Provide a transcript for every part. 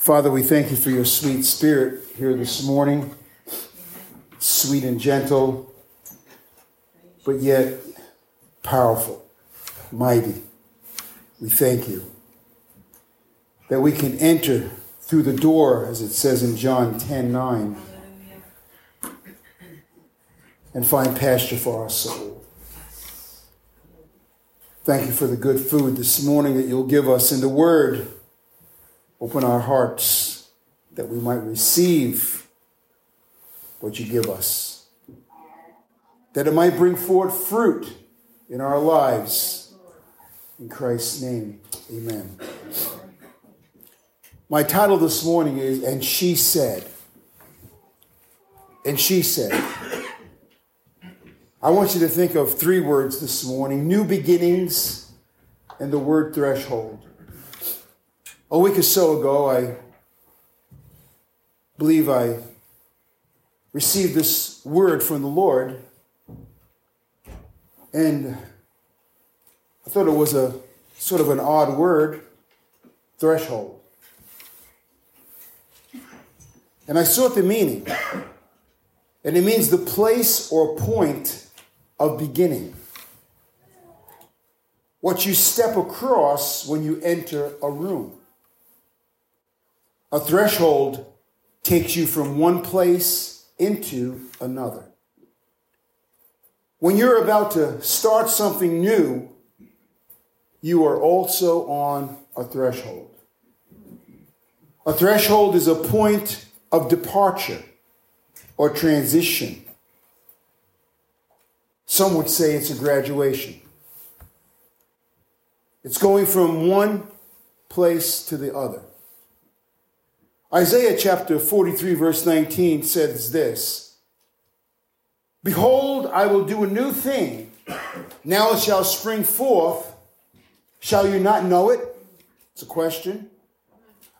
Father, we thank you for your sweet spirit here this morning, sweet and gentle, but yet powerful, mighty. We thank you that we can enter through the door, as it says in John 10 9, and find pasture for our soul. Thank you for the good food this morning that you'll give us in the Word. Open our hearts that we might receive what you give us, that it might bring forth fruit in our lives. In Christ's name, amen. My title this morning is And She Said. And she said. I want you to think of three words this morning new beginnings and the word threshold. A week or so ago, I believe I received this word from the Lord, and I thought it was a sort of an odd word threshold. And I sought the meaning. And it means the place or point of beginning. What you step across when you enter a room. A threshold takes you from one place into another. When you're about to start something new, you are also on a threshold. A threshold is a point of departure or transition. Some would say it's a graduation. It's going from one place to the other. Isaiah chapter 43, verse 19 says this Behold, I will do a new thing. Now it shall spring forth. Shall you not know it? It's a question.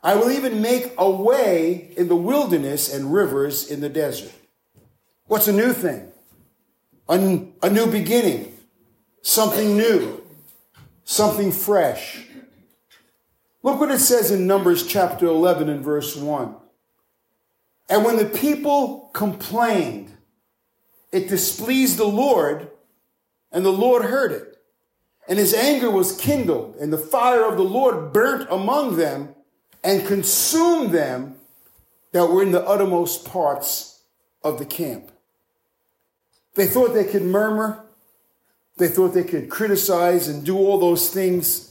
I will even make a way in the wilderness and rivers in the desert. What's a new thing? A, new beginning, something new, something fresh. Look what it says in Numbers chapter 11 and verse 1. And when the people complained, it displeased the Lord, and the Lord heard it. And his anger was kindled, and the fire of the Lord burnt among them and consumed them that were in the uttermost parts of the camp. They thought they could murmur. They thought they could criticize and do all those things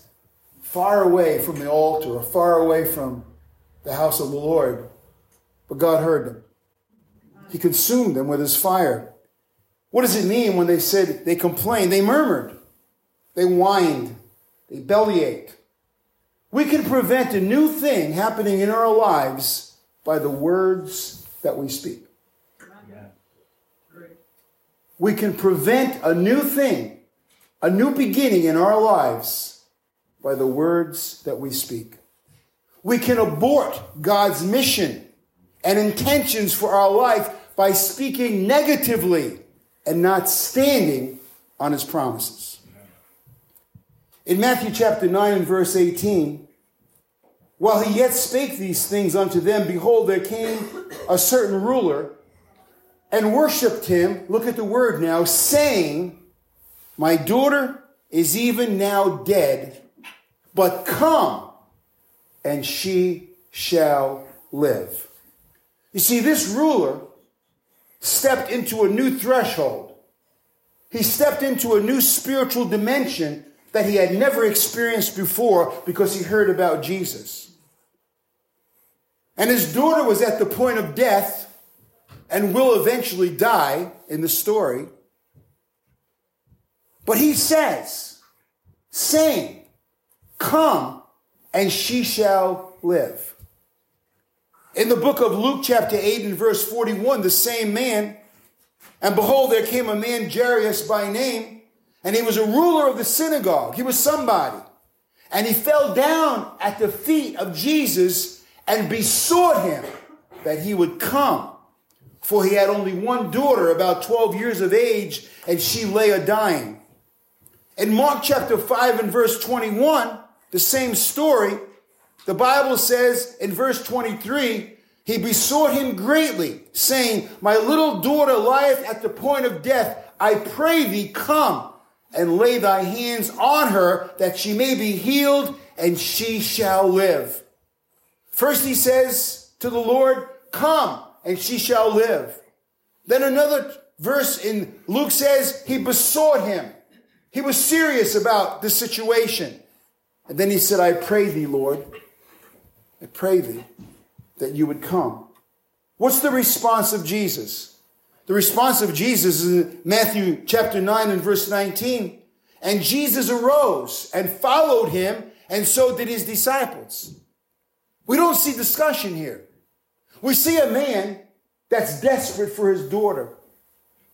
far away from the altar or far away from the house of the Lord. But God heard them. He consumed them with his fire. What does it mean when they said they complained? They murmured. They whined. They bellyached. We can prevent a new thing happening in our lives by the words that we speak. We can prevent a new thing, a new beginning in our lives by the words that we speak. We can abort God's mission and intentions for our life by speaking negatively and not standing on his promises. In Matthew chapter 9 and verse 18, while he yet spake these things unto them, behold, there came a certain ruler and worshiped him. Look at the word now, saying, My daughter is even now dead, but come and she shall live. You see, this ruler stepped into a new threshold. He stepped into a new spiritual dimension that he had never experienced before because he heard about Jesus. And his daughter was at the point of death and will eventually die in the story. But he says, saying, Come and she shall live. In the book of Luke, chapter 8 and verse 41, the same man, and behold, there came a man, Jairus by name, and he was a ruler of the synagogue. He was somebody. And he fell down at the feet of Jesus and besought him that he would come. For he had only one daughter, about 12 years of age, and she lay a dying. In Mark chapter 5 and verse 21, the same story, the Bible says in verse 23, he besought him greatly, saying, My little daughter lieth at the point of death. I pray thee, come and lay thy hands on her that she may be healed and she shall live. First he says to the Lord, Come and she shall live. Then another verse in Luke says he besought him. He was serious about the situation. And then he said, I pray thee, Lord, I pray thee that you would come. What's the response of Jesus? The response of Jesus is in Matthew chapter 9 and verse 19. And Jesus arose and followed him, and so did his disciples. We don't see discussion here. We see a man that's desperate for his daughter.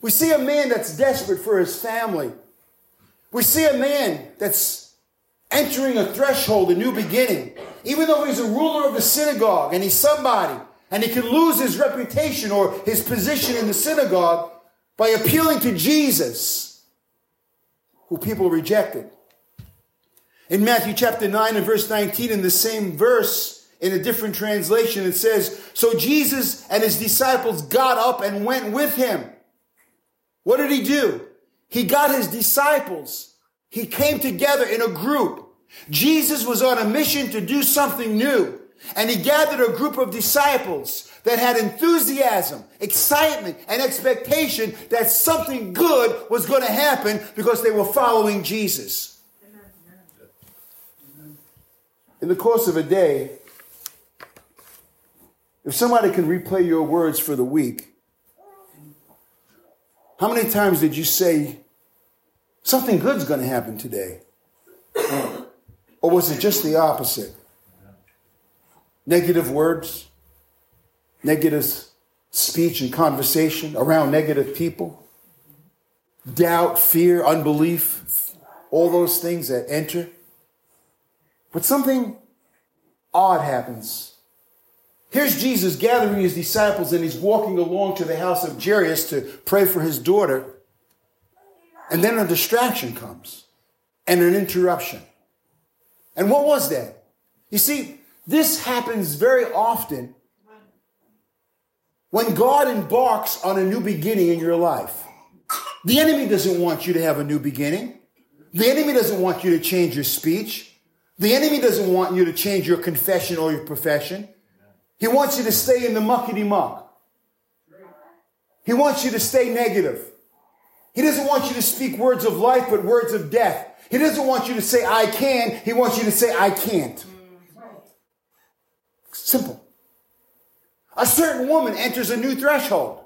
We see a man that's desperate for his family. We see a man that's entering a threshold, a new beginning. Even though he's a ruler of the synagogue and he's somebody, and he can lose his reputation or his position in the synagogue by appealing to Jesus, who people rejected. In Matthew chapter 9 and verse 19, in the same verse, in a different translation, it says, So Jesus and his disciples got up and went with him. What did he do? He got his disciples. He came together in a group. Jesus was on a mission to do something new. And he gathered a group of disciples that had enthusiasm, excitement, and expectation that something good was going to happen because they were following Jesus. In the course of a day, if somebody can replay your words for the week, how many times did you say, something good's going to happen today? Or was it just the opposite? Negative words, negative speech and conversation around negative people, doubt, fear, unbelief, all those things that enter. But something odd happens Here's Jesus gathering his disciples and he's walking along to the house of Jairus to pray for his daughter. And then a distraction comes and an interruption. And what was that? You see, this happens very often when God embarks on a new beginning in your life. The enemy doesn't want you to have a new beginning. The enemy doesn't want you to change your speech. The enemy doesn't want you to change your confession or your profession. He wants you to stay in the muckety muck. He wants you to stay negative. He doesn't want you to speak words of life, but words of death. He doesn't want you to say, I can. He wants you to say, I can't. Simple. A certain woman enters a new threshold.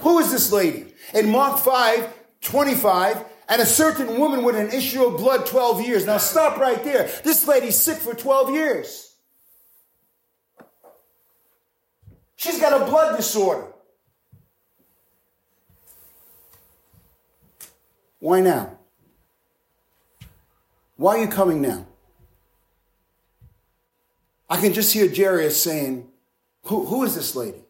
Who is this lady? In Mark 5, 25, and a certain woman with an issue of blood 12 years. Now stop right there. This lady's sick for 12 years. She's got a blood disorder. Why now? Why are you coming now? I can just hear Jairus saying, who, who is this lady?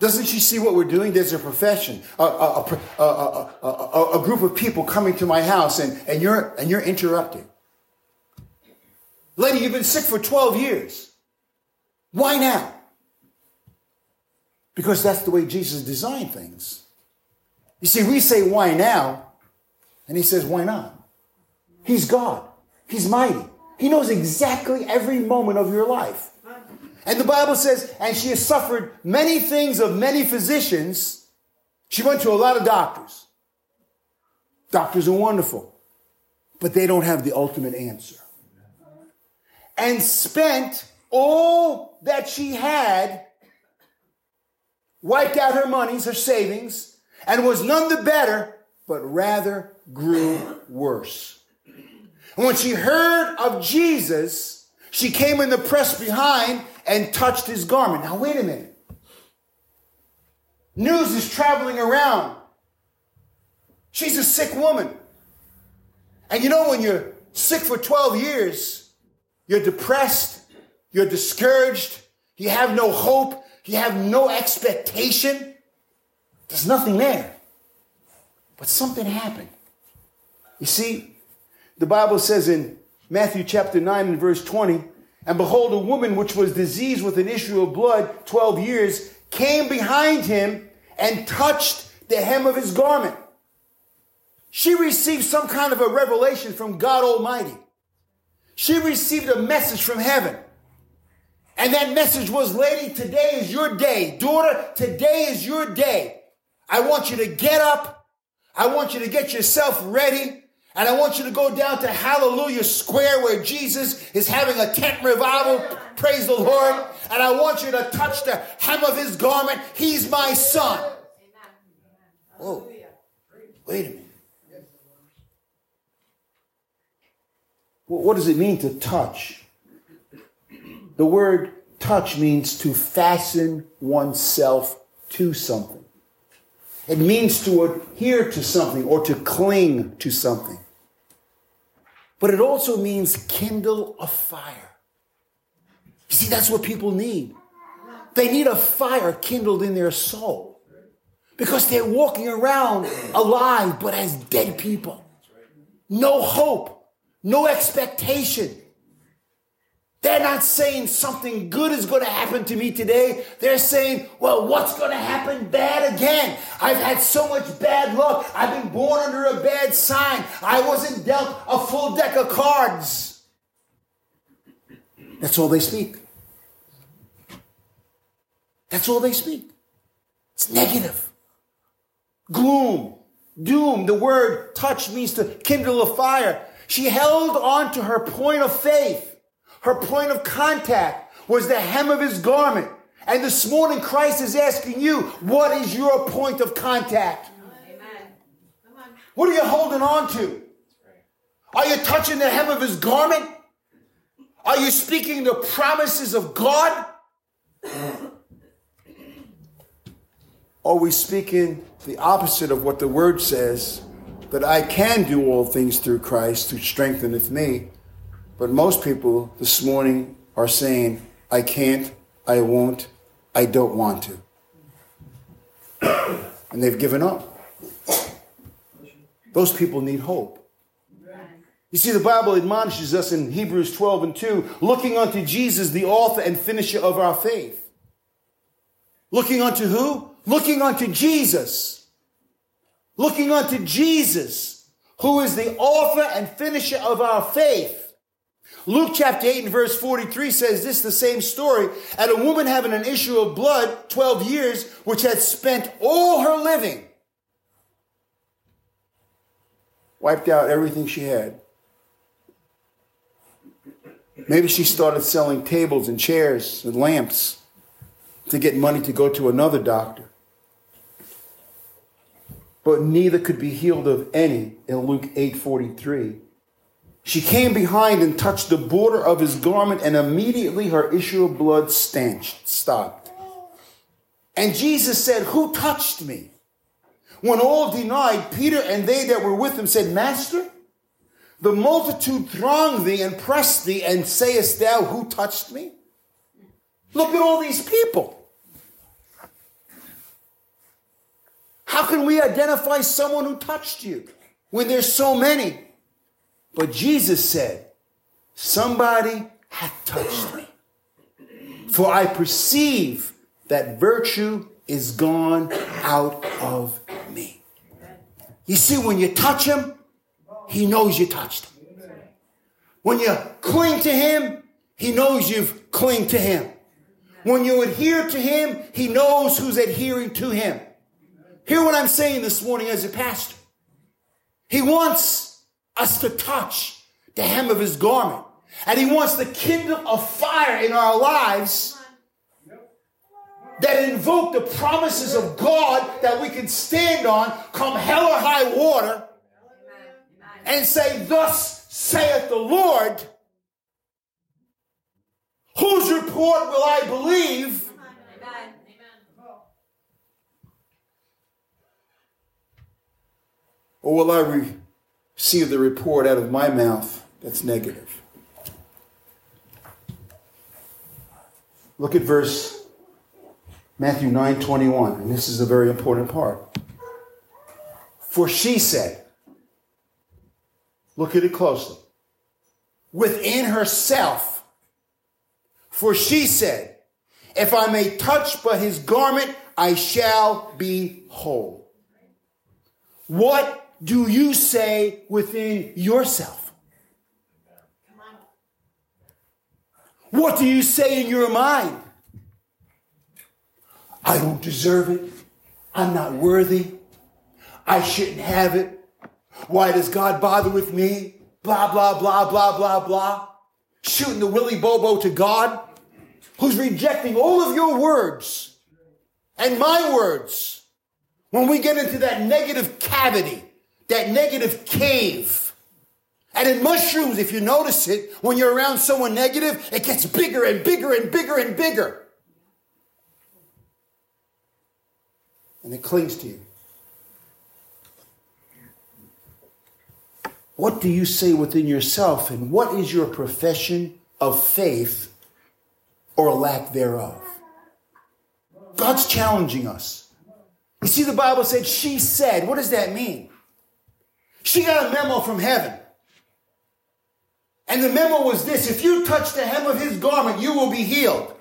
Doesn't she see what we're doing? There's a profession, a, a, a, a, group of people coming to my house, and, and, you're, and you're interrupting. Lady, you've been sick for 12 years. Why now? Because that's the way Jesus designed things. You see, we say, why now? And he says, why not? He's God. He's mighty. He knows exactly every moment of your life. And the Bible says, and she has suffered many things of many physicians. She went to a lot of doctors. Doctors are wonderful, but they don't have the ultimate answer. And spent all that she had wiped out her monies, her savings, and was none the better, but rather grew worse. And when she heard of Jesus, she came in the press behind and touched his garment. Now, wait a minute. News is traveling around. She's a sick woman. And you know, when you're sick for 12 years, you're depressed, you're discouraged, you have no hope, you have no expectation. There's nothing there. But something happened. You see, the Bible says in Matthew chapter 9 and verse 20, And behold, a woman which was diseased with an issue of blood 12 years came behind him and touched the hem of his garment. She received some kind of a revelation from God Almighty. She received a message from heaven. And that message was, lady, today is your day. Daughter, today is your day. I want you to get up. I want you to get yourself ready. And I want you to go down to Hallelujah Square where Jesus is having a tent revival. Praise the Lord. And I want you to touch the hem of his garment. He's my son. Oh, wait a minute. What does it mean to touch? The word touch means to fasten oneself to something. It means to adhere to something or to cling to something. But it also means kindle a fire. You see, that's what people need. They need a fire kindled in their soul because they're walking around alive but as dead people. No hope, no expectation. They're not saying something good is going to happen to me today. They're saying, well, what's going to happen bad again? I've had so much bad luck. I've been born under a bad sign. I wasn't dealt a full deck of cards. That's all they speak. That's all they speak. It's negative. Gloom, doom. The word touch means to kindle a fire. She held on to her point of faith. Her point of contact was the hem of his garment. And this morning, Christ is asking you, what is your point of contact? What are you holding on to? Are you touching the hem of his garment? Are you speaking the promises of God? Are we speaking the opposite of what the word says that I can do all things through Christ who strengtheneth me? But most people this morning are saying, I can't, I won't, I don't want to. and they've given up. Those people need hope. You see, the Bible admonishes us in Hebrews 12 and 2 looking unto Jesus, the author and finisher of our faith. Looking unto who? Looking unto Jesus. Looking unto Jesus, who is the author and finisher of our faith. Luke chapter 8 and verse 43 says this the same story. And a woman having an issue of blood 12 years, which had spent all her living, wiped out everything she had. Maybe she started selling tables and chairs and lamps to get money to go to another doctor. But neither could be healed of any in Luke 8:43. She came behind and touched the border of his garment, and immediately her issue of blood stanched, stopped. And Jesus said, Who touched me? When all denied, Peter and they that were with him said, Master, the multitude throng thee and press thee, and sayest thou, Who touched me? Look at all these people. How can we identify someone who touched you when there's so many? But Jesus said, Somebody hath touched me. For I perceive that virtue is gone out of me. You see, when you touch him, he knows you touched him. When you cling to him, he knows you've clinged to him. When you adhere to him, he knows who's adhering to him. Hear what I'm saying this morning as a pastor. He wants us to touch the hem of his garment. And he wants to kindle a fire in our lives that invoke the promises of God that we can stand on come hell or high water and say, Thus saith the Lord. Whose report will I believe? Or will I re- see the report out of my mouth that's negative. Look at verse Matthew 9 21, and this is a very important part. For she said, look at it closely, within herself, For she said, If I may touch but his garment, I shall be whole. What do you say within yourself? What do you say in your mind? I don't deserve it. I'm not worthy. I shouldn't have it. Why does God bother with me? Blah, blah, blah, blah, blah, blah. Shooting the Willy Bobo to God, who's rejecting all of your words and my words when we get into that negative cavity, that negative cave. And in mushrooms, if you notice it, when you're around someone negative, it gets bigger and bigger and bigger and bigger. And it clings to you. What do you say within yourself, and what is your profession of faith or lack thereof? God's challenging us. You see, the Bible said, She said. What does that mean? She got a memo from heaven. And the memo was this if you touch the hem of his garment, you will be healed.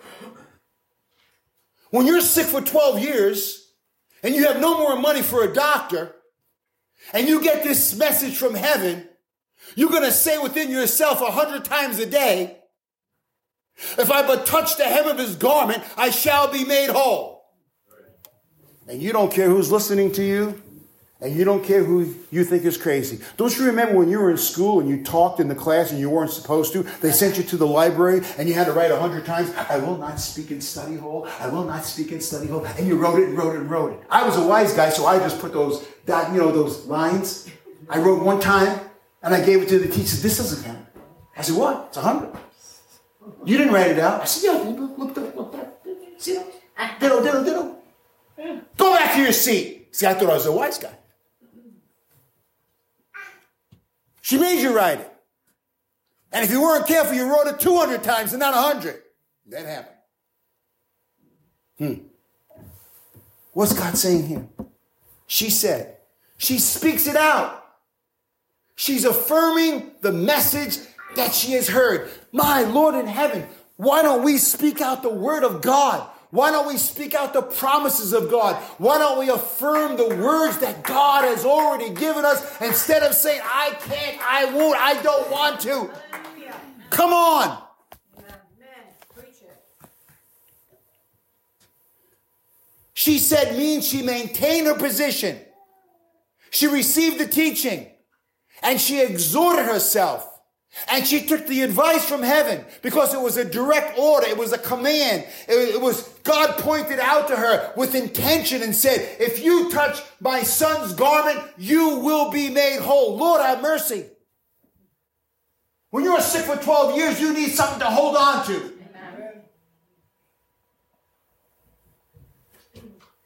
When you're sick for 12 years and you have no more money for a doctor, and you get this message from heaven, you're going to say within yourself a hundred times a day, if I but touch the hem of his garment, I shall be made whole. And you don't care who's listening to you, and you don't care who you think is crazy. Don't you remember when you were in school and you talked in the class and you weren't supposed to? They sent you to the library and you had to write a hundred times, I will not speak in study hall. I will not speak in study hall. And you wrote it and wrote it and wrote it. I was a wise guy, so I just put those, that, you know, those lines. I wrote one time and I gave it to the teacher. This doesn't count. I said, what? It's a hundred. You didn't write it out. I said, yeah, look, look, look, look. See that? Diddle, diddle, diddle. Go back to your seat. See, I thought I was a wise guy. She made you write it. And if you weren't careful, you wrote it 200 times and not 100. That happened. Hmm. What's God saying here? She said, she speaks it out. She's affirming the message that she has heard. My Lord in heaven, why don't we speak out the word of God? Why don't we speak out the promises of God? Why don't we affirm the words that God has already given us instead of saying, I can't, I won't, I don't want to? Come on. She said means she maintained her position. She received the teaching and she exhorted herself. And she took the advice from heaven because it was a direct order. It was a command. It, it, was God pointed out to her with intention and said, if you touch my son's garment, you will be made whole. Lord, have mercy. When you're sick for 12 years, you need something to hold on to.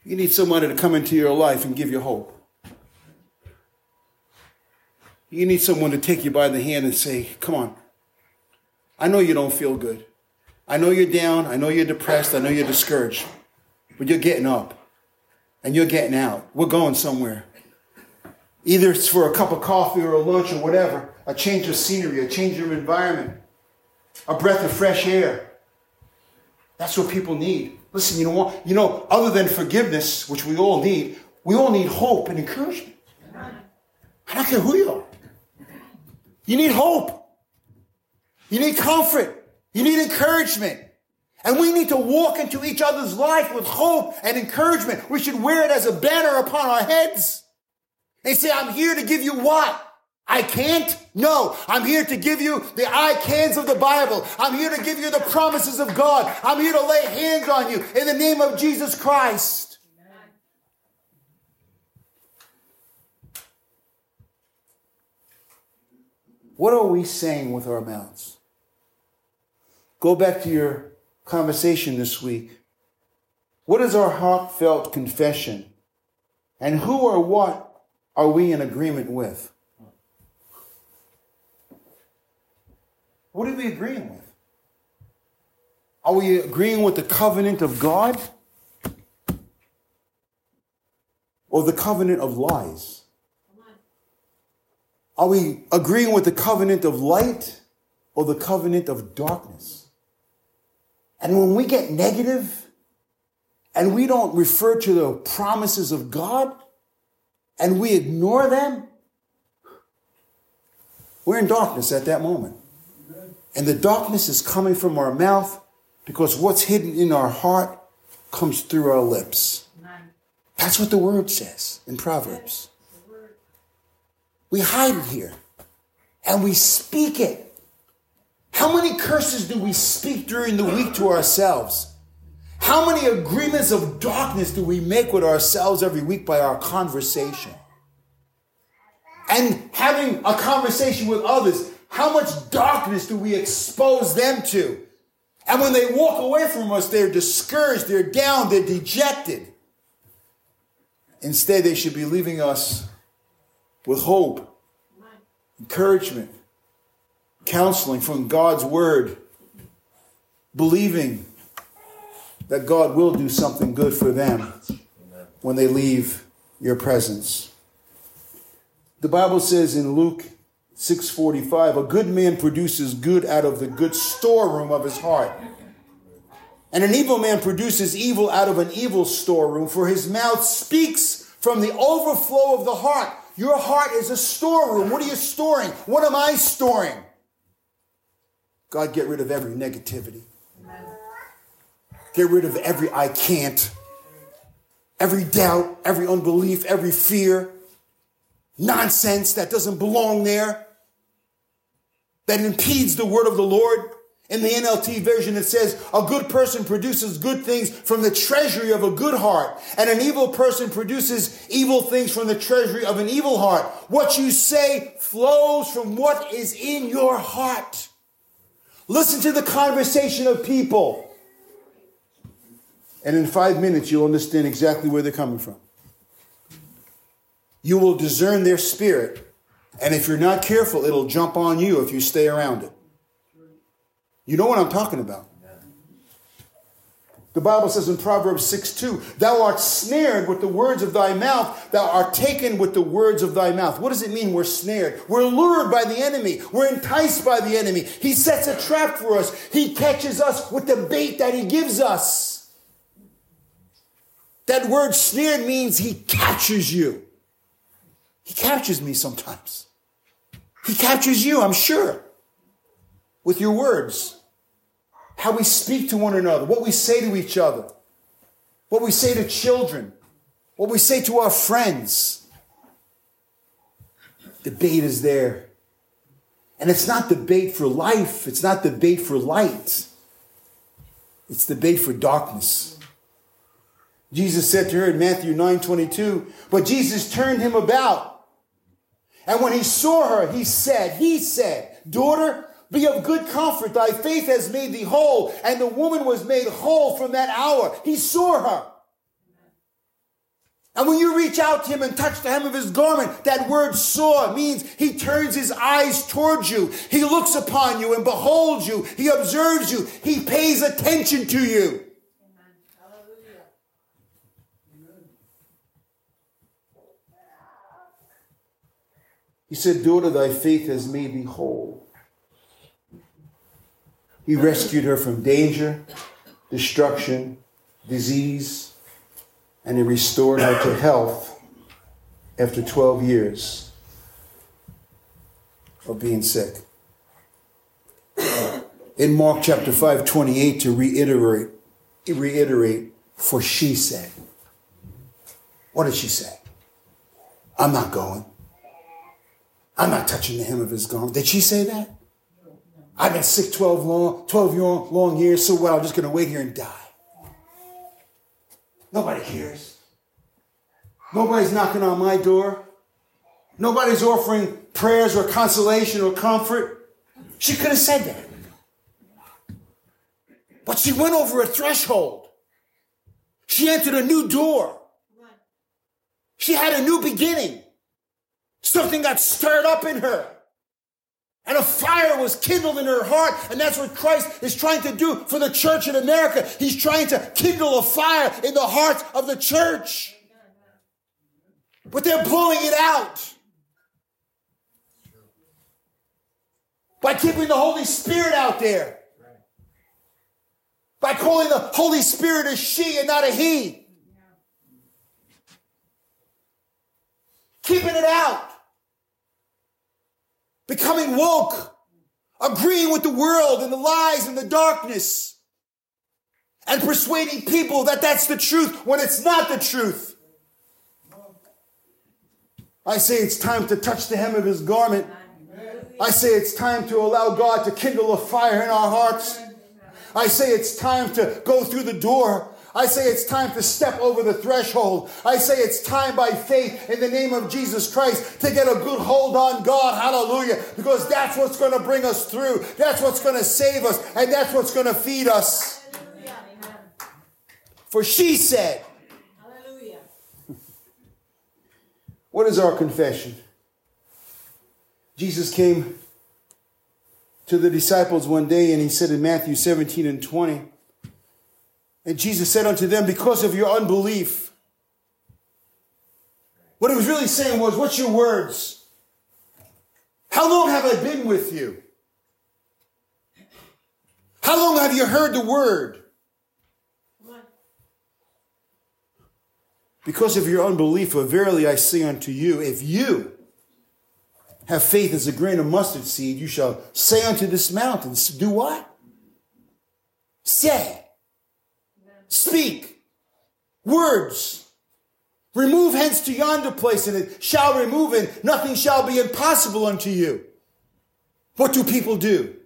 You need somebody to come into your life and give you hope. You need someone to take you by the hand and say, Come on. I know you don't feel good. I know you're down. I know you're depressed. I know you're discouraged. But you're getting up and you're getting out. We're going somewhere. Either it's for a cup of coffee or a lunch or whatever, a change of scenery, a change of environment, a breath of fresh air. That's what people need. Listen, you know what? You know, other than forgiveness, which we all need, we all need hope and encouragement. I don't care who you are. You need hope. You need comfort. You need encouragement. And we need to walk into each other's life with hope and encouragement. We should wear it as a banner upon our heads. And say, I'm here to give you what? I can't? No. I'm here to give you the I cans of the Bible. I'm here to give you the promises of God. I'm here to lay hands on you in the name of Jesus Christ. What are we saying with our mouths? Go back to your conversation this week. What is our heartfelt confession? And who or what are we in agreement with? What are we agreeing with? Are we agreeing with the covenant of God or the covenant of lies? Are we agreeing with the covenant of light or the covenant of darkness? And when we get negative and we don't refer to the promises of God and we ignore them, we're in darkness at that moment. And the darkness is coming from our mouth because what's hidden in our heart comes through our lips. That's what the word says in Proverbs. We hide it here and we speak it. How many curses do we speak during the week to ourselves? How many agreements of darkness do we make with ourselves every week by our conversation? And having a conversation with others, how much darkness do we expose them to? And when they walk away from us, they're discouraged, they're down, they're dejected. Instead, they should be leaving us with hope, encouragement, counseling from God's word, believing that God will do something good for them when they leave your presence. The Bible says in Luke 6:45, a good man produces good out of the good storeroom of his heart. And an evil man produces evil out of an evil storeroom, for his mouth speaks from the overflow of the heart. Your heart is a storeroom. What are you storing? What am I storing? God, get rid of every negativity. Get rid of every I can't, every doubt, every unbelief, every fear, nonsense that doesn't belong there, that impedes the word of the Lord. In the NLT version, it says, a good person produces good things from the treasury of a good heart, and an evil person produces evil things from the treasury of an evil heart. What you say flows from what is in your heart. Listen to the conversation of people. And in five minutes, you'll understand exactly where they're coming from. You will discern their spirit. And if you're not careful, it'll jump on you if you stay around it. You know what I'm talking about. The Bible says in Proverbs 6 2, Thou art snared with the words of thy mouth, thou art taken with the words of thy mouth. What does it mean we're snared? We're lured by the enemy, we're enticed by the enemy. He sets a trap for us, he catches us with the bait that he gives us. That word snared means he catches you. He captures me sometimes. He captures you, I'm sure, with your words how we speak to one another, what we say to each other, what we say to children, what we say to our friends. Debate is there. And it's not debate for life, it's not debate for light, it's debate for darkness. Jesus said to her in Matthew 9 22, but Jesus turned him about. And when he saw her, he said, He said, Daughter, be of good comfort. Thy faith has made thee whole. And the woman was made whole from that hour. He saw her. And when you reach out to him and touch the hem of his garment, that word saw means he turns his eyes towards you. He looks upon you and beholds you. He observes you. He pays attention to you. He said, Daughter, thy faith has made thee whole. He rescued her from danger, destruction, disease, and he restored her to health after 12 years of being sick. In Mark chapter 5, 28, to reiterate, reiterate, for she said. What did she say? I'm not going. I'm not touching the hem of his garment. Did she say that? I've been sick 12 long, 12 long years, so what? I'm just going to wait here and die. Nobody cares. Nobody's knocking on my door. Nobody's offering prayers or consolation or comfort. She could have said that. But she went over a threshold. She entered a new door. She had a new beginning. Something got stirred up in her. And a fire was kindled in her heart. And that's what Christ is trying to do for the church in America. He's trying to kindle a fire in the hearts of the church. But they're blowing it out. By keeping the Holy Spirit out there. by calling the Holy Spirit a she and not a he. Keeping it out. Becoming woke. Agreeing with the world and the lies and the darkness. And persuading people that that's the truth when it's not the truth. I say it's time to touch the hem of his garment. I say it's time to allow God to kindle a fire in our hearts. I say it's time to go through the door. I say it's time to step over the threshold. I say it's time by faith in the name of Jesus Christ to get a good hold on God. Hallelujah. Because that's what's going to bring us through. That's what's going to save us. And that's what's going to feed us. For she said, Hallelujah. What is our confession? Jesus came to the disciples one day and he said in Matthew 17 and 20, and Jesus said unto them, Because of your unbelief. What he was really saying was, What's your words? How long have I been with you? How long have you heard the word? Because of your unbelief, for verily I say unto you, if you have faith as a grain of mustard seed, you shall say unto this mountain, do what? Say. Speak. Words. Remove hence to yonder place, and it shall remove, and nothing shall be impossible unto you. What do people do?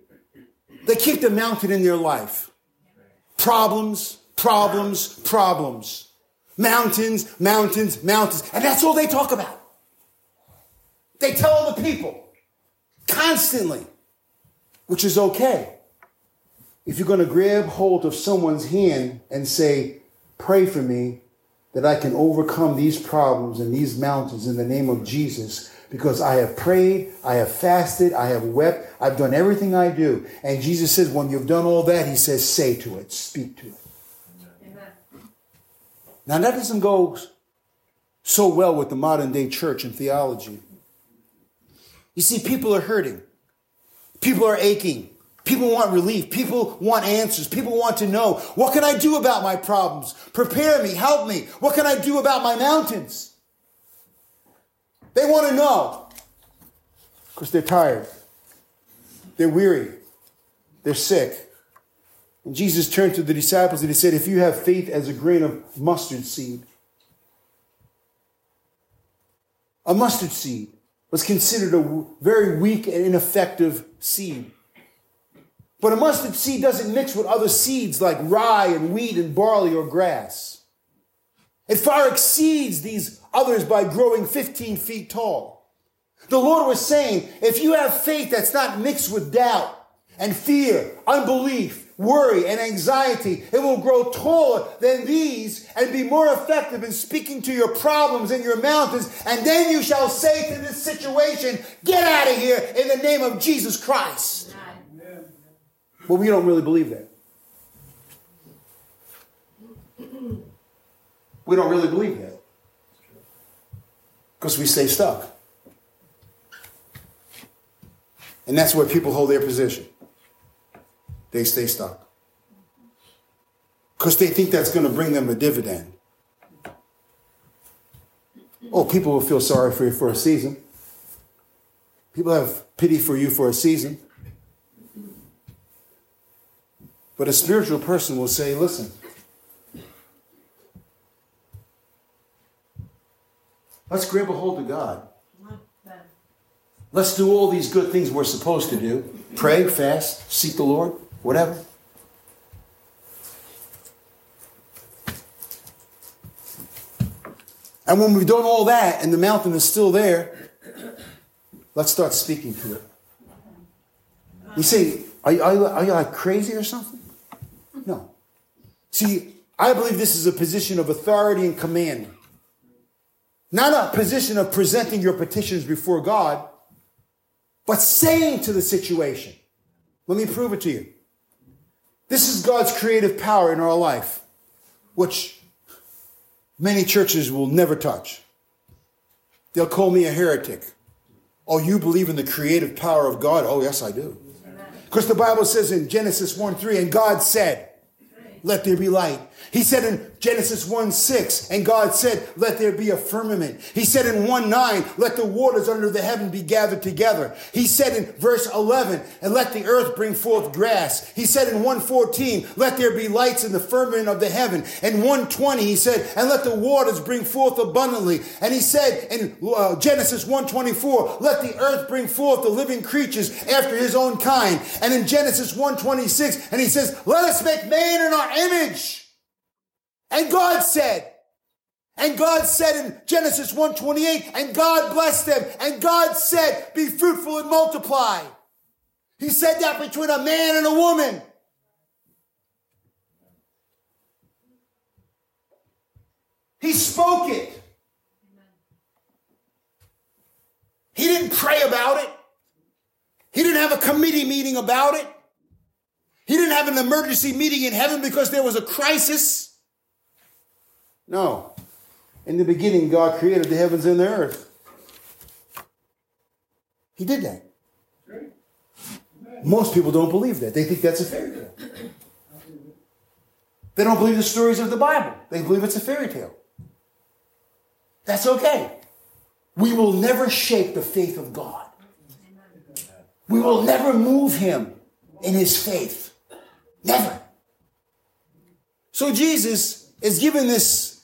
They keep the mountain in their life. Problems, problems, problems. Mountains, mountains, mountains. And that's all they talk about. They tell the people constantly, which is okay. If you're going to grab hold of someone's hand and say, Pray for me that I can overcome these problems and these mountains in the name of Jesus, because I have prayed, I have fasted, I have wept, I've done everything I do. And Jesus says, When you've done all that, He says, Say to it, speak to it. Amen. Now, that doesn't go so well with the modern day church and theology. You see, people are hurting. People are aching. People want relief. People want answers. People want to know what can I do about my problems? Prepare me, help me. What can I do about my mountains? They want to know because they're tired, they're weary, they're sick. And Jesus turned to the disciples and he said, If you have faith as a grain of mustard seed, a mustard seed, was considered a very weak and ineffective seed. But a mustard seed doesn't mix with other seeds like rye and wheat and barley or grass. It far exceeds these others by growing 15 feet tall. The Lord was saying, if you have faith that's not mixed with doubt and fear, unbelief, worry, and anxiety. It will grow taller than these and be more effective in speaking to your problems and your mountains. And then you shall say to this situation, Get out of here in the name of Jesus Christ. Well, we don't really believe that. We don't really believe that. Because we stay stuck. And that's where people hold their position they stay stuck. Because they think that's going to bring them a dividend. Oh, people will feel sorry for you for a season. People have pity for you for a season. But a spiritual person will say, listen, let's grab a hold of God. Let's do all these good things we're supposed to do pray, fast, seek the Lord whatever. And when we've done all that and the mountain is still there, let's start speaking to it. You say, are are are you like crazy or something? See, I believe this is a position of authority and command. Not a position of presenting your petitions before God, but saying to the situation, let me prove it to you. This is God's creative power in our life, which many churches will never touch. They'll call me a heretic. Oh, you believe in the creative power of God? Oh, yes, I do. Because the Bible says in Genesis 1 3, and God said, let there be light. He said in Genesis 1 6, and God said, let there be a firmament. He said in 1 9, let the waters under the heaven be gathered together. He said in verse 11, and let the earth bring forth grass. He said in 114, let there be lights in the firmament of the heaven. In 120, he said, and let the waters bring forth abundantly. And he said in uh, Genesis 124, let the earth bring forth the living creatures after his own kind. And in Genesis 126, and he says, let us make man in our image. And God said, and God said in Genesis 1:28, and God blessed them, and God said, be fruitful and multiply. He said that between a man and a woman. He spoke it. He didn't pray about it. He didn't have a committee meeting about it. He didn't have an emergency meeting in heaven because there was a crisis. No. In the beginning, God created the heavens and the earth. He did that. Most people don't believe that. They think that's a fairy tale. They don't believe the stories of the Bible. They believe it's a fairy tale. That's okay. We will never shake the faith of God. We will never move him in his faith. Never. So Jesus is giving this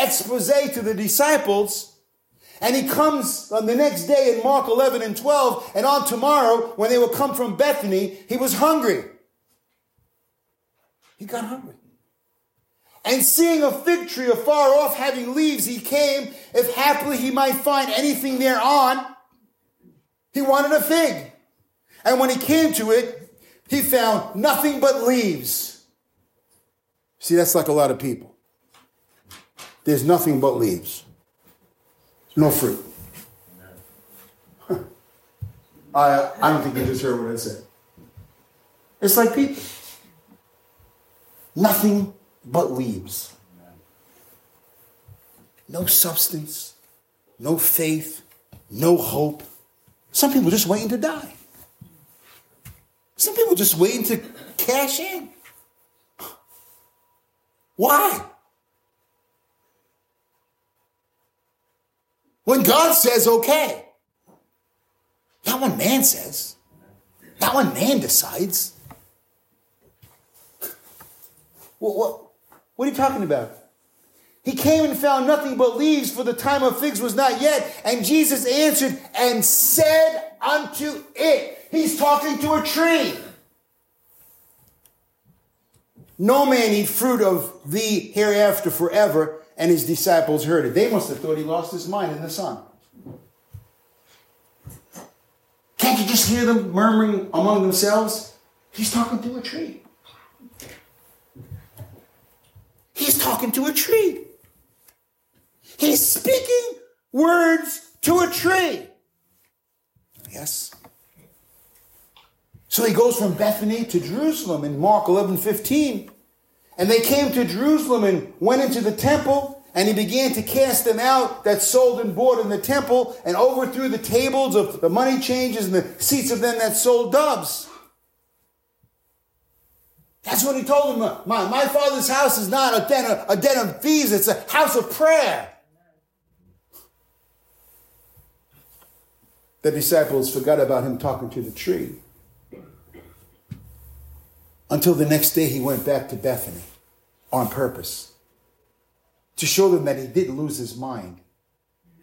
expose to the disciples. And he comes on the next day in Mark 11 and 12, and on tomorrow, when they will come from Bethany, he was hungry. He got hungry. And seeing a fig tree afar off having leaves, he came, if haply he might find anything thereon. He wanted a fig. And when he came to it, he found nothing but leaves. See, that's like a lot of people. There's nothing but leaves, no fruit. I, I don't think you just heard what I said. It's like people. Nothing but leaves. No substance, no faith, no hope. Some people just waiting to die. Some people just waiting to cash in. Why? When God says okay. Not when man says. Not when man decides. What, what, what are you talking about? He came and found nothing but leaves, for the time of figs was not yet. And Jesus answered and said unto it, He's talking to a tree. No man eat fruit of thee hereafter forever. And his disciples heard it. They must have thought he lost his mind in the sun. Can't you just hear them murmuring among themselves? He's talking to a tree. He's talking to a tree. He's speaking words to a tree. Yes. So he goes from Bethany to Jerusalem in Mark 11 15. And they came to Jerusalem and went into the temple, and he began to cast them out that sold and bought in the temple, and overthrew the tables of the money changers and the seats of them that sold doves. That's what he told them. My, my father's house is not a den, of, a den of thieves, it's a house of prayer. The disciples forgot about him talking to the tree. Until the next day, he went back to Bethany on purpose to show them that he didn't lose his mind.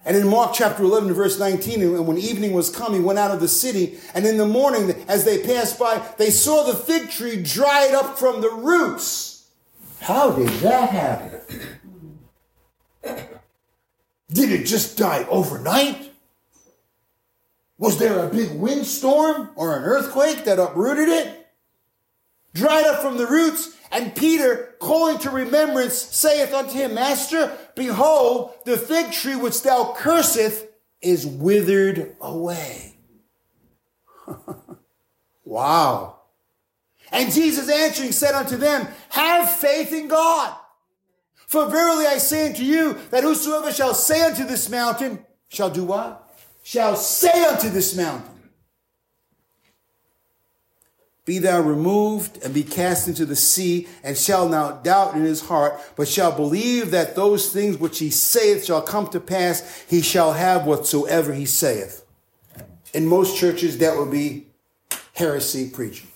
And in Mark chapter 11, verse 19, and when evening was come, he went out of the city. And in the morning, as they passed by, they saw the fig tree dried up from the roots. How did that happen? Did it just die overnight? Was there a big windstorm or an earthquake that uprooted it? Dried up from the roots. And Peter, calling to remembrance, saith unto him, Master, behold, the fig tree which thou curseth is withered away. wow. And Jesus answering said unto them, Have faith in God. For verily I say unto you, that whosoever shall say unto this mountain, shall do what? Shall say unto this mountain, be thou removed and be cast into the sea, and shall not doubt in his heart, but shall believe that those things which he saith shall come to pass, he shall have whatsoever he saith. In most churches, that would be heresy preaching.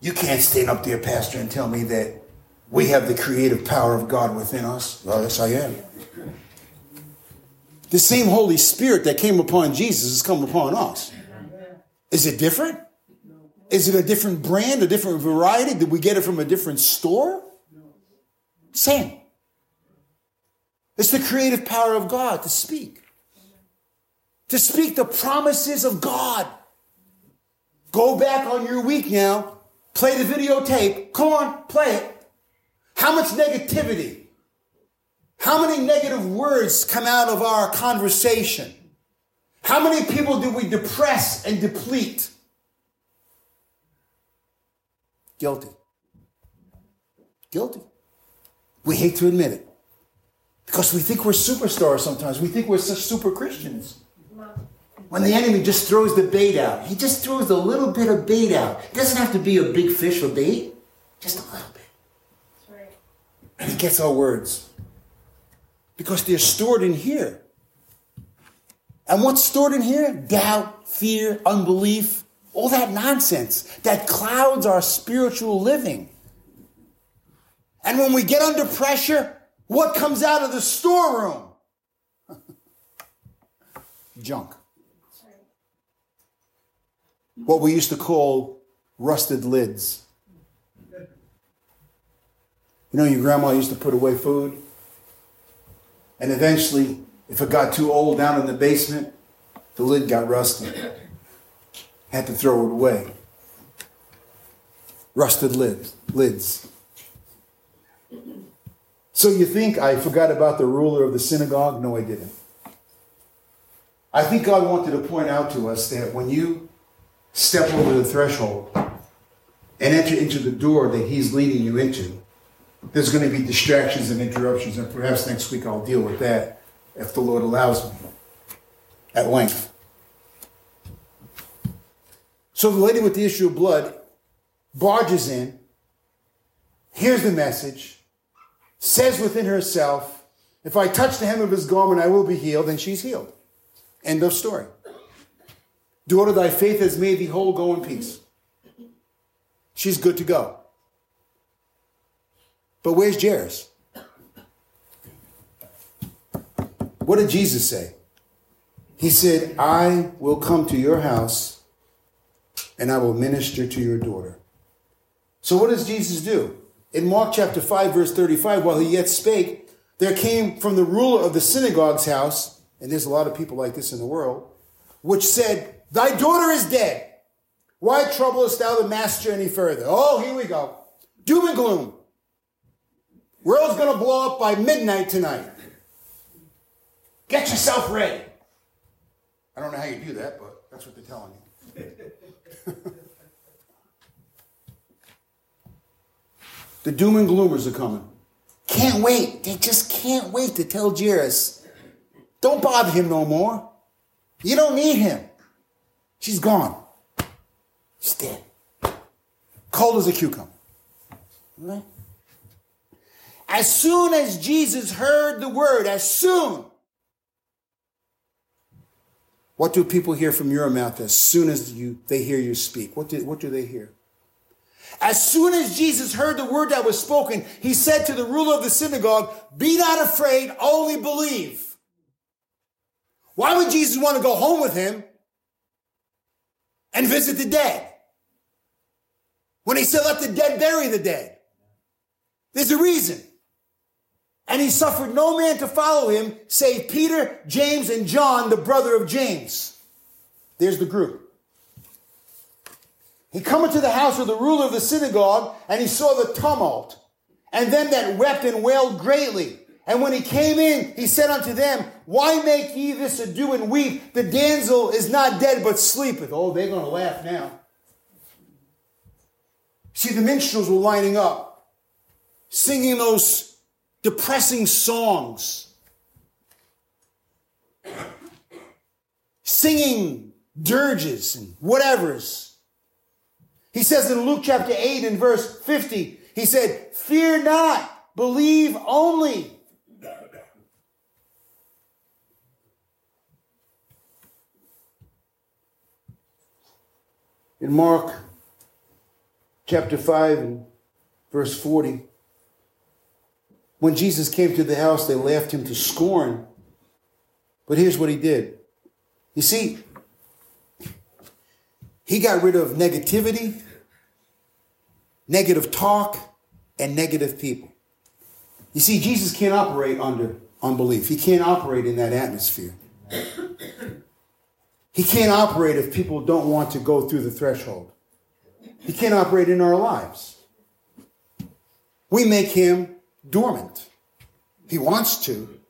You can't stand up there, Pastor, and tell me that we have the creative power of God within us. Well, yes, I am. The same Holy Spirit that came upon Jesus has come upon us. Is it different? Is it a different brand, a different variety? Did we get it from a different store? Same. It's the creative power of God to speak. To speak the promises of God. Go back on your week now. Play the videotape. Come on, play it. How much negativity, how many negative words come out of our conversation? How many people do we depress and deplete? Guilty. Guilty. We hate to admit it because we think we're superstars sometimes. We think we're such super Christians. When the enemy just throws the bait out, he just throws a little bit of bait out. It doesn't have to be a big fish for bait, just a little bit. And he gets our words because they're stored in here. And what's stored in here? Doubt, fear, unbelief, all that nonsense that clouds our spiritual living. And when we get under pressure, what comes out of the storeroom? Junk. What we used to call rusted lids. You know, your grandma used to put away food and eventually, if it got too old down in the basement, the lid got rusty. Had to throw it away. Rusted lids. lids. So you think I forgot about the ruler of the synagogue? No, I didn't. I think God wanted to point out to us that when you step over the threshold and enter into the door that He's leading you into, there's going to be distractions and interruptions, and perhaps next week I'll deal with that if the Lord allows me at length. So the lady with the issue of blood barges in, hears the message, says within herself, If I touch the hem of his garment, I will be healed, and she's healed. End of story. Daughter, thy faith has made thee whole, go in peace. She's good to go. But where's Jairus? What did Jesus say? He said, I will come to your house and I will minister to your daughter. So what does Jesus do? In Mark chapter 5, verse 35, while he yet spake, there came from the ruler of the synagogue's house, and there's a lot of people like this in the world, which said, Thy daughter is dead. Why troublest thou the master any further? Oh, here we go. Doom and gloom. World's going to blow up by midnight tonight. Get yourself ready. I don't know how you do that, but that's what they're telling you. the doom and gloomers are coming. Can't wait. They just can't wait to tell Jairus, don't bother him no more. You don't need him. She's gone. She's dead. Cold as a cucumber. Right? As soon as Jesus heard the word, as soon, what do people hear from your mouth as soon as you, they hear you speak? What do, what do they hear? As soon as Jesus heard the word that was spoken, he said to the ruler of the synagogue, Be not afraid, only believe. Why would Jesus want to go home with him and visit the dead? When he said, Let the dead bury the dead. There's a reason. And he suffered no man to follow him save Peter, James, and John, the brother of James. There's the group. He come into the house of the ruler of the synagogue, and he saw the tumult, and them that wept and wailed greatly. And when he came in, he said unto them, Why make ye this ado and weep? The damsel is not dead, but sleepeth. Oh, they're going to laugh now. See, the minstrels were lining up, singing those depressing songs, singing dirges and whatevers. He says in Luke chapter 8 and verse 50, he said, Fear not, believe only. In Mark chapter 5 and verse 40, when Jesus came to the house, they laughed him to scorn. But here's what he did. You see, he got rid of negativity, negative talk, and negative people. You see, Jesus can't operate under unbelief. He can't operate in that atmosphere. He can't operate if people don't want to go through the threshold. He can't operate in our lives. We make him dormant. He wants to.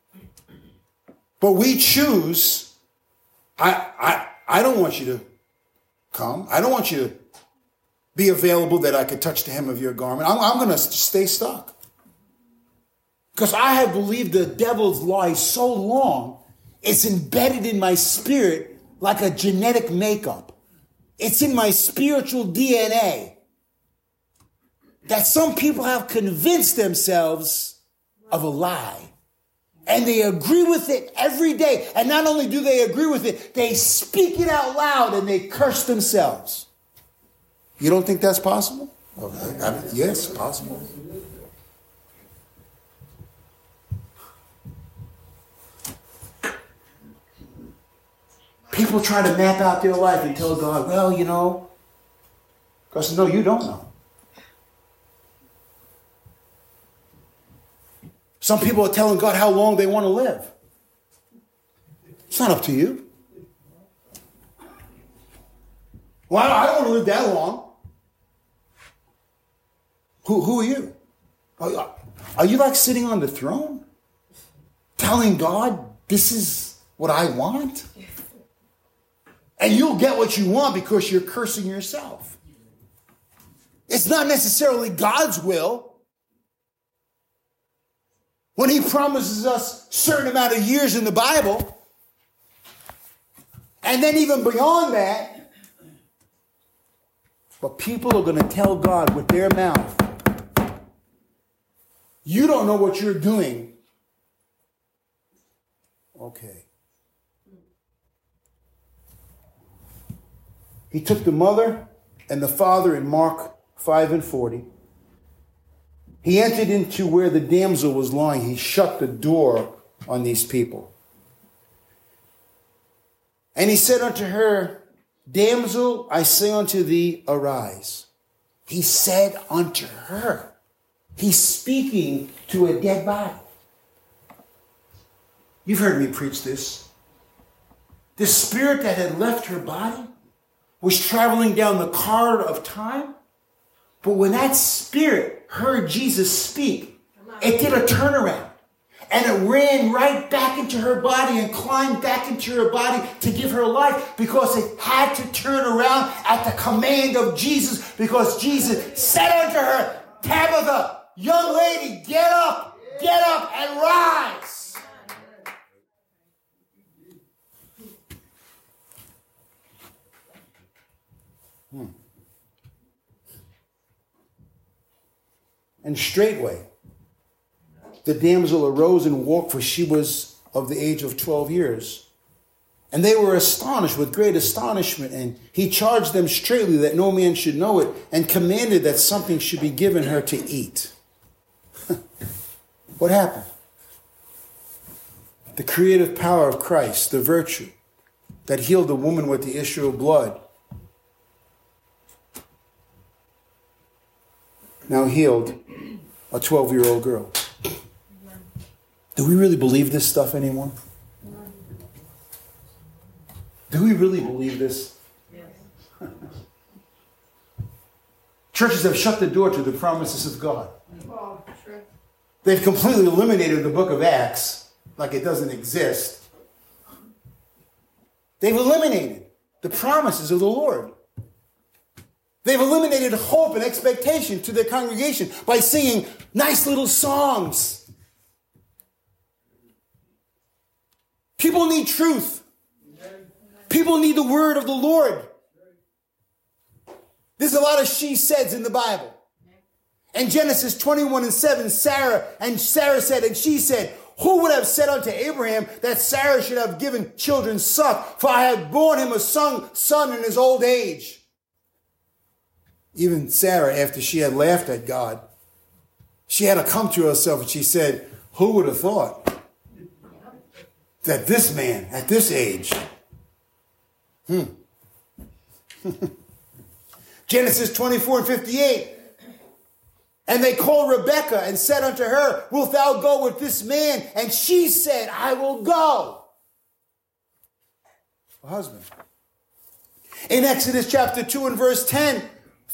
But we choose. I, I, I don't want you to come. I don't want you to be available that I could touch the hem of your garment. I'm, I'm going to stay stuck. Because I have believed the devil's lie so long, it's embedded in my spirit like a genetic makeup. It's in my spiritual DNA that some people have convinced themselves of a lie. And they agree with it every day. And not only do they agree with it, they speak it out loud and they curse themselves. You don't think that's possible? Oh, okay. yes, possible. People try to map out their life and tell God, well, you know. God says, no, you don't know. Some people are telling God how long they want to live. It's not up to you. Well, I don't want to live that long. Who, who are you? Are, are you like sitting on the throne? Telling God, this is what I want? And you'll get what you want because you're cursing yourself. It's not necessarily God's will. When he promises us certain amount of years in the Bible, and then even beyond that, but people are going to tell God with their mouth, you don't know what you're doing. Okay. He took the mother and the father in Mark 5 and 40 he entered into where the damsel was lying. He shut the door on these people. And he said unto her, Damsel, I say unto thee, arise. He said unto her, He's speaking to a dead body. You've heard me preach this. The spirit that had left her body was traveling down the corridor of time. But when that spirit heard Jesus speak, it did a turnaround. And it ran right back into her body and climbed back into her body to give her life because it had to turn around at the command of Jesus because Jesus said unto her, Tabitha, young lady, get up, get up and rise. And straightway the damsel arose and walked, for she was of the age of 12 years. And they were astonished with great astonishment. And he charged them straightly that no man should know it, and commanded that something should be given her to eat. what happened? The creative power of Christ, the virtue that healed the woman with the issue of blood, now healed a 12 year old girl. Do we really believe this stuff anymore? Do we really believe this? Churches have shut the door to the promises of God. They've completely eliminated the book of Acts like it doesn't exist. They've eliminated the promises of the Lord. They've eliminated hope and expectation to their congregation by singing nice little songs. People need truth. People need the word of the Lord. There's a lot of she says in the Bible. And Genesis 21 and 7, Sarah, and Sarah said, and she said, Who would have said unto Abraham that Sarah should have given children suck? For I have borne him a son, son in his old age. Even Sarah, after she had laughed at God, she had to come to herself and she said, Who would have thought that this man at this age, hmm. Genesis 24 and 58. And they called Rebekah and said unto her, Wilt thou go with this man? And she said, I will go. Husband. In Exodus chapter 2 and verse 10,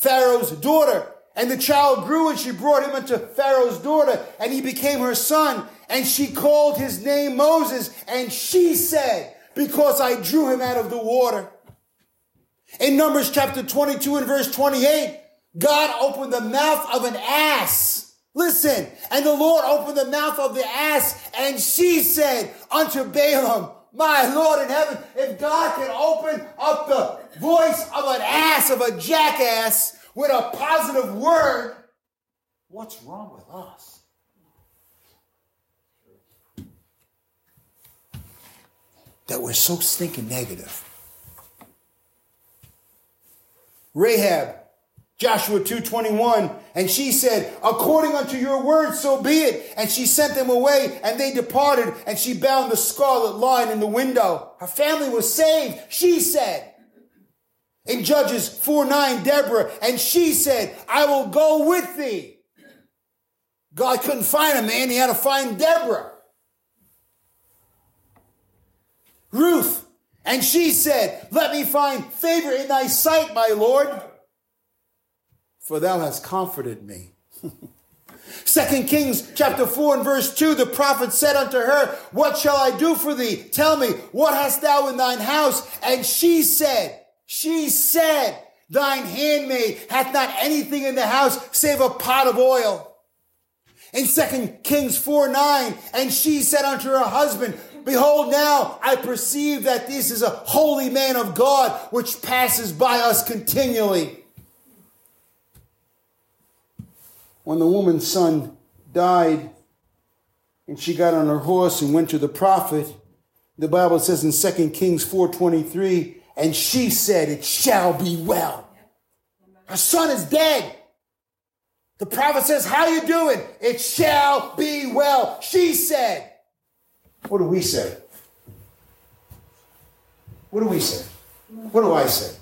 Pharaoh's daughter, and the child grew and she brought him unto Pharaoh's daughter, and he became her son, and she called his name Moses, and she said, Because I drew him out of the water. In Numbers chapter 22 and verse 28, God opened the mouth of an ass. Listen, and the Lord opened the mouth of the ass, and she said unto Balaam, My Lord in heaven, if God can open up the voice of an ass, of a jackass, with a positive word, what's wrong with us? That we're so stinking negative. Rahab, Joshua 2:21, and she said, "According unto your word, so be it." And she sent them away, and they departed, and she bound the scarlet line in the window. Her family was saved, she said. In Judges 4:9, Deborah, and she said, "I will go with thee." God couldn't find a man, he had to find Deborah. Ruth, and she said, Let me find favor in thy sight, my Lord, for thou hast comforted me. Second Kings chapter 4 and verse 2, the prophet said unto her, What shall I do for thee? Tell me, what hast thou in thine house? And she said, She said, Thine handmaid hath not anything in the house save a pot of oil. In Second Kings 4 9, and she said unto her husband, Behold, now I perceive that this is a holy man of God which passes by us continually. When the woman's son died and she got on her horse and went to the prophet, the Bible says in 2 Kings 4:23, and she said, It shall be well. Her son is dead. The prophet says, How you doing? It shall be well. She said, what do we say? What do we say? What do I say?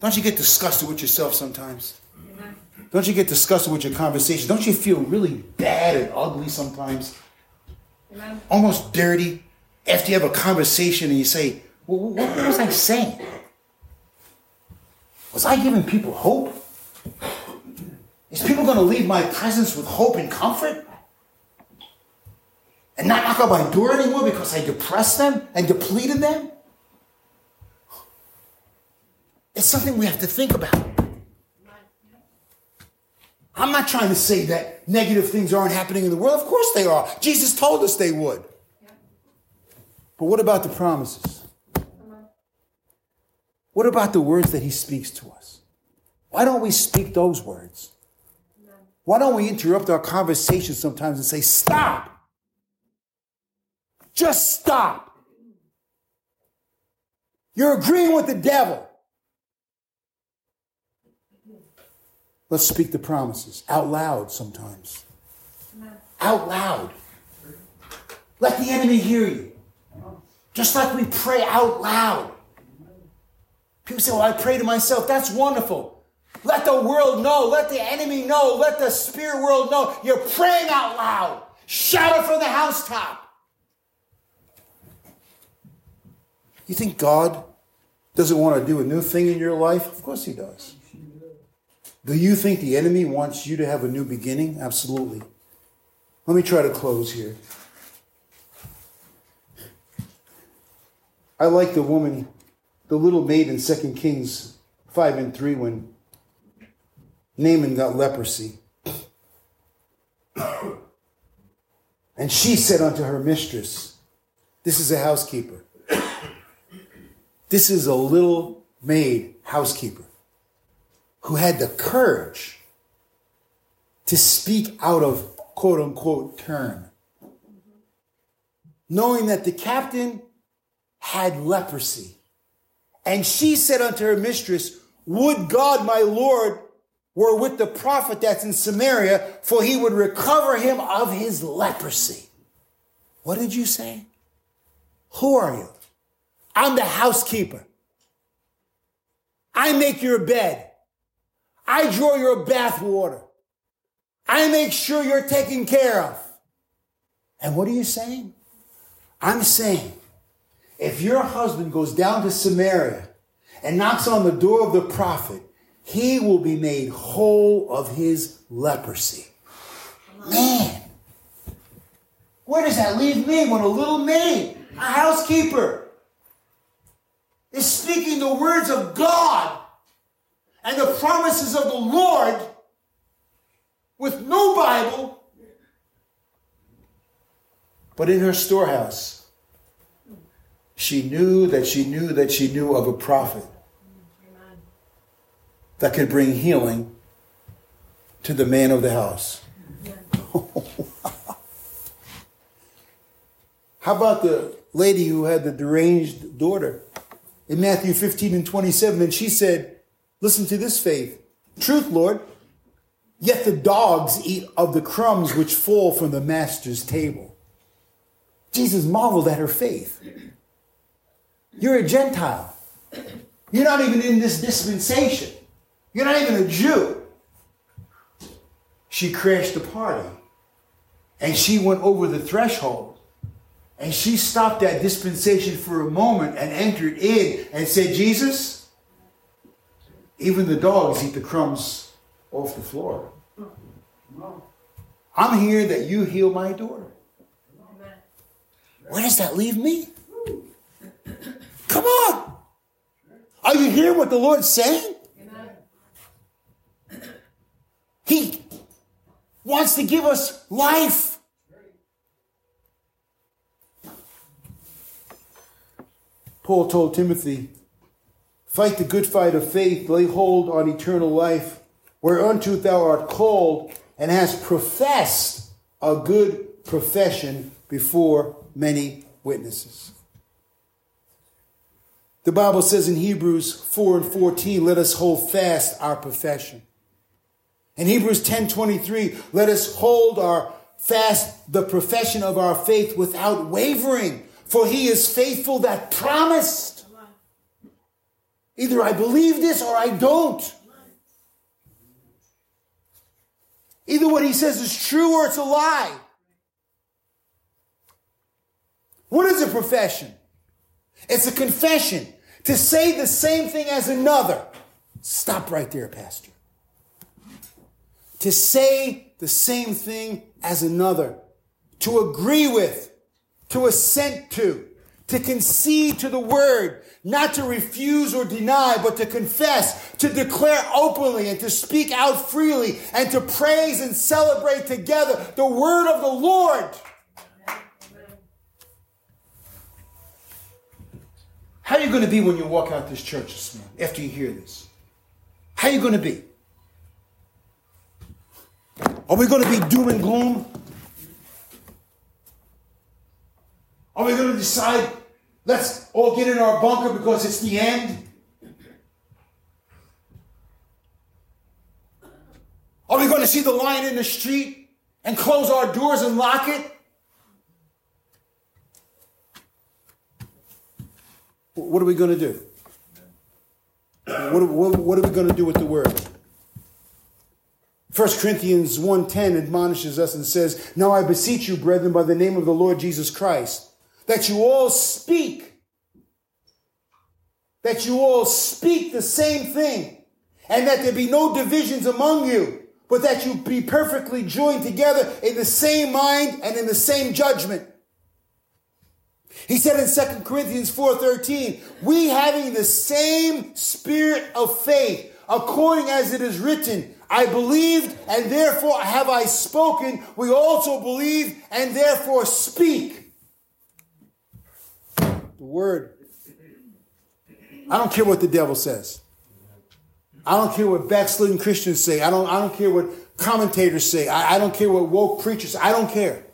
Don't you get disgusted with yourself sometimes? Don't you get disgusted with your conversation? Don't you feel really bad and ugly sometimes? Almost dirty after you have a conversation and you say, well, what was I saying? Was I giving people hope? Is people going to leave my presence with hope and comfort? and not knock on my door anymore because I depressed them and depleted them? It's something we have to think about. I'm not trying to say that negative things aren't happening in the world. Of course they are. Jesus told us they would. But what about the promises? What about the words that he speaks to us? Why don't we speak those words? Why don't we interrupt our conversation sometimes and say, stop? Just stop. You're agreeing with the devil. Let's speak the promises out loud sometimes. Out loud. Let the enemy hear you. Just like we pray out loud. People say, Well, I pray to myself. That's wonderful. Let the world know. Let the enemy know. Let the spirit world know. You're praying out loud. Shout it from the housetop. You think God doesn't want to do a new thing in your life? Of course He does. Do you think the enemy wants you to have a new beginning? Absolutely. Let me try to close here. I like the woman, the little maid in 2 Kings 5 and 3 when Naaman got leprosy. and she said unto her mistress, This is a housekeeper. This is a little maid housekeeper who had the courage to speak out of quote unquote turn, knowing that the captain had leprosy. And she said unto her mistress, Would God, my Lord, were with the prophet that's in Samaria, for he would recover him of his leprosy. What did you say? Who are you? I'm the housekeeper. I make your bed. I draw your bath water. I make sure you're taken care of. And what are you saying? I'm saying if your husband goes down to Samaria and knocks on the door of the prophet, he will be made whole of his leprosy. Man, where does that leave me when a little maid, a housekeeper, is speaking the words of God and the promises of the Lord with no Bible, but in her storehouse? She knew that she knew that she knew of a prophet that could bring healing to the man of the house. How about the lady who had the deranged daughter in Matthew 15 and 27? And she said, Listen to this faith. Truth, Lord, yet the dogs eat of the crumbs which fall from the master's table. Jesus marveled at her faith. You're a Gentile. You're not even in this dispensation. You're not even a Jew. She crashed the party and she went over the threshold and she stopped that dispensation for a moment and entered in and said, Jesus, even the dogs eat the crumbs off the floor. I'm here that you heal my daughter. Where does that leave me? Come on. Are you hearing what the Lord's saying? He wants to give us life. Paul told Timothy, Fight the good fight of faith, lay hold on eternal life, whereunto thou art called and hast professed a good profession before many witnesses. The Bible says in Hebrews 4 and 14, let us hold fast our profession. In Hebrews 10:23, let us hold our fast the profession of our faith without wavering, for he is faithful that promised. Either I believe this or I don't. Either what he says is true or it's a lie. What is a profession? It's a confession to say the same thing as another. Stop right there, Pastor to say the same thing as another, to agree with, to assent to, to concede to the word, not to refuse or deny, but to confess, to declare openly and to speak out freely and to praise and celebrate together the word of the Lord. How are you going to be when you walk out this church this morning after you hear this? How are you going to be? Are we going to be doom and gloom? Are we going to decide, let's all get in our bunker because it's the end? Are we going to see the lion in the street and close our doors and lock it? What are we going to do? What, what, are we going to do with the word? 1 Corinthians 1:10 admonishes us and says, "Now I beseech you, brethren, by the name of the Lord Jesus Christ, that you all speak that you all speak the same thing, and that there be no divisions among you, but that you be perfectly joined together in the same mind and in the same judgment." He said in 2 Corinthians 4:13, "We having the same spirit of faith, according as it is written, I believed and therefore have I spoken. We also believe and therefore speak. The word. I don't care what the devil says. I don't care what backslidden Christians say. I don't, I don't care what commentators say. I, I don't care what woke preachers I don't care.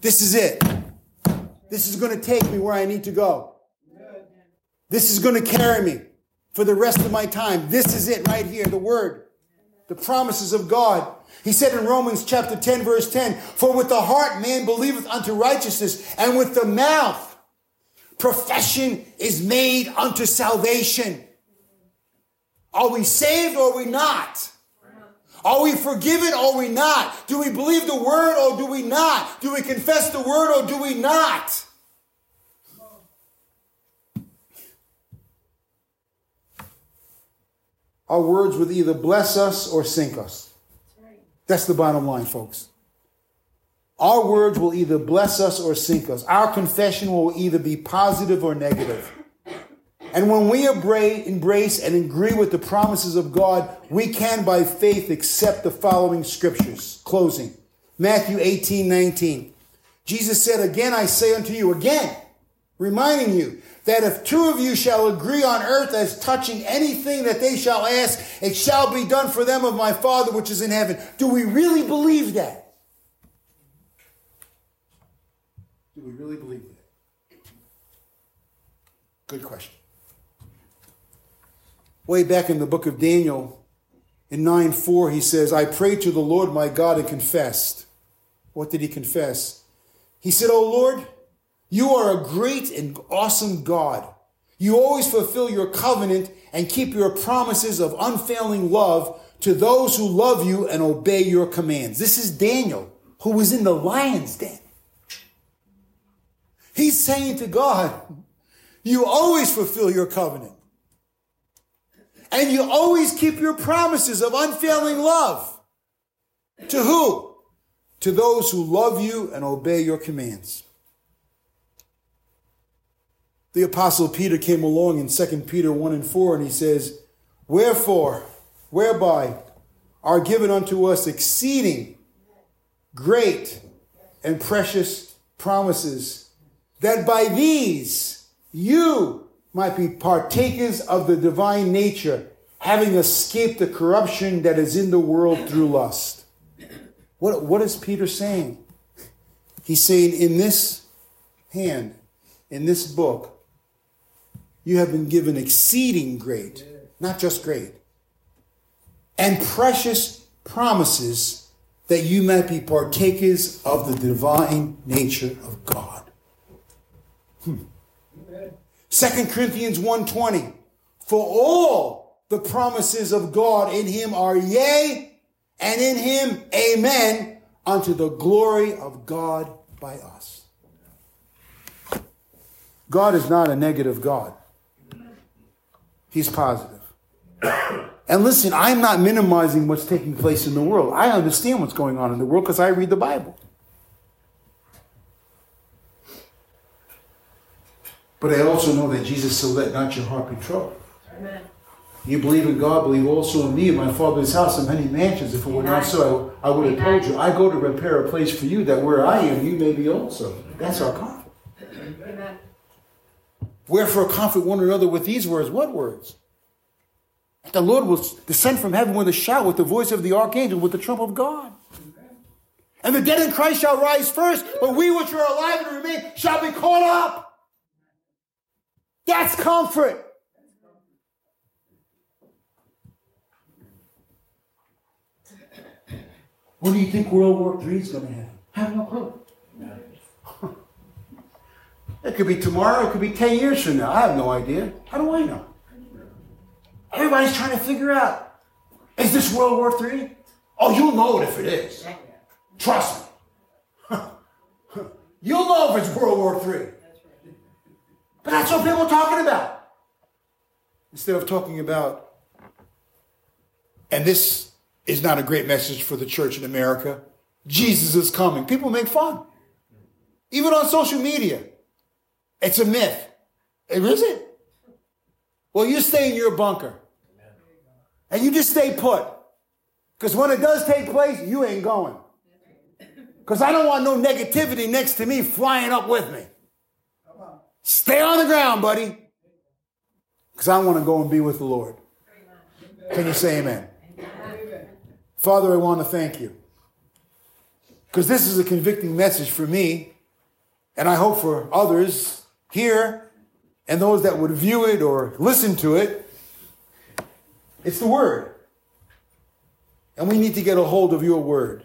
This is it. This is going to take me where I need to go. This is going to carry me for the rest of my time. This is it right here, the word, the promises of God. He said in Romans chapter 10 verse 10, for with the heart man believeth unto righteousness and with the mouth profession is made unto salvation. Are we saved or are we not? Are we forgiven or are we not? Do we believe the word or do we not? Do we confess the word or do we not? Our words would either bless us or sink us. That's the bottom line, folks. Our words will either bless us or sink us. Our confession will either be positive or negative. And when we embrace and agree with the promises of God, we can by faith accept the following scriptures. Closing. Matthew 18, 19. Jesus said, Again I say unto you, again, reminding you that if two of you shall agree on earth as touching anything that they shall ask, it shall be done for them of my Father which is in heaven. Do we really believe that? Do we really believe that? Good question. Way back in the book of Daniel, in 9 4, he says, I prayed to the Lord my God and confessed. What did he confess? He said, Oh Lord, you are a great and awesome God. You always fulfill your covenant and keep your promises of unfailing love to those who love you and obey your commands. This is Daniel, who was in the lion's den. He's saying to God, you always fulfill your covenant. And you always keep your promises of unfailing love. To who? To those who love you and obey your commands. The apostle Peter came along in 2 Peter 1 and 4 and he says, Wherefore, whereby are given unto us exceeding great and precious promises that by these you might be partakers of the divine nature, having escaped the corruption that is in the world through lust. What, what is Peter saying? He's saying, in this hand, in this book, you have been given exceeding great, not just great, and precious promises that you might be partakers of the divine nature of God. Second Corinthians 1:20. For all the promises of God in him are yea, and in him amen, unto the glory of God by us. God is not a negative God. He's positive. And listen, I'm not minimizing what's taking place in the world. I understand what's going on in the world because I read the Bible. But I also know that Jesus said, let not your heart be troubled. Amen. You believe in God, believe also in me. In my Father's house are many mansions. If it were not so, I, I would have told you. I go to prepare a place for you, that where I am, you may be also. That's our comfort. Amen. Wherefore comfort one another with these words. What words? The Lord will descend from heaven with a shout, with the voice of the archangel, with the trump of God. And the dead in Christ shall rise first, but we which are alive and remain shall be caught up. That's comfort. When do you think World War III is going to happen? I have no clue. it could be tomorrow, it could be 10 years from now. I have no idea. How do I know? Everybody's trying to figure out is this World War III? Oh, you'll know it if it is. Trust me. you'll know if it's World War III. But that's what people are talking about. Instead of talking about, and this is not a great message for the church in America, Jesus is coming. People make fun. Even on social media. It's a myth. Is it? Well, you stay in your bunker. And you just stay put. Because when it does take place, you ain't going. Because I don't want no negativity next to me flying up with me. Stay on the ground, buddy. because I want to go and be with the Lord. Can you say amen? Father, I want to thank you. Because this is a convicting message for me, and I hope for others here and those that would view it or listen to it. It's the Word. And we need to get a hold of your Word.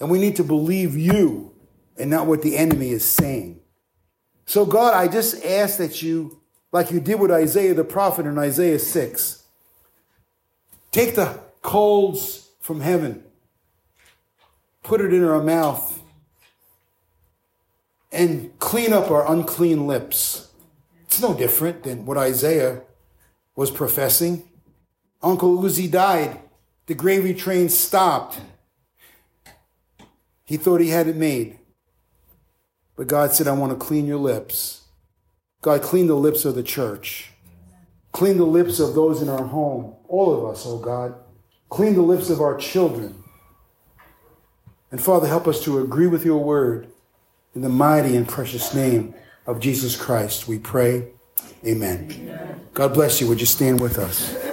And we need to believe you and not what the enemy is saying. So, God, I just ask that you, like you did with Isaiah the prophet in Isaiah 6, take the coals from heaven, put it in our mouth, and clean up our unclean lips. It's no different than what Isaiah was professing. Uncle Uzziah died. The gravy train stopped. He thought he had it made. But God said, I want to clean your lips. God, clean the lips of the church. Clean the lips of those in our home. All of us, oh God. Clean the lips of our children. And Father, help us to agree with your word in the mighty and precious name of Jesus Christ. We pray. Amen. Amen. God bless you. Would you stand with us?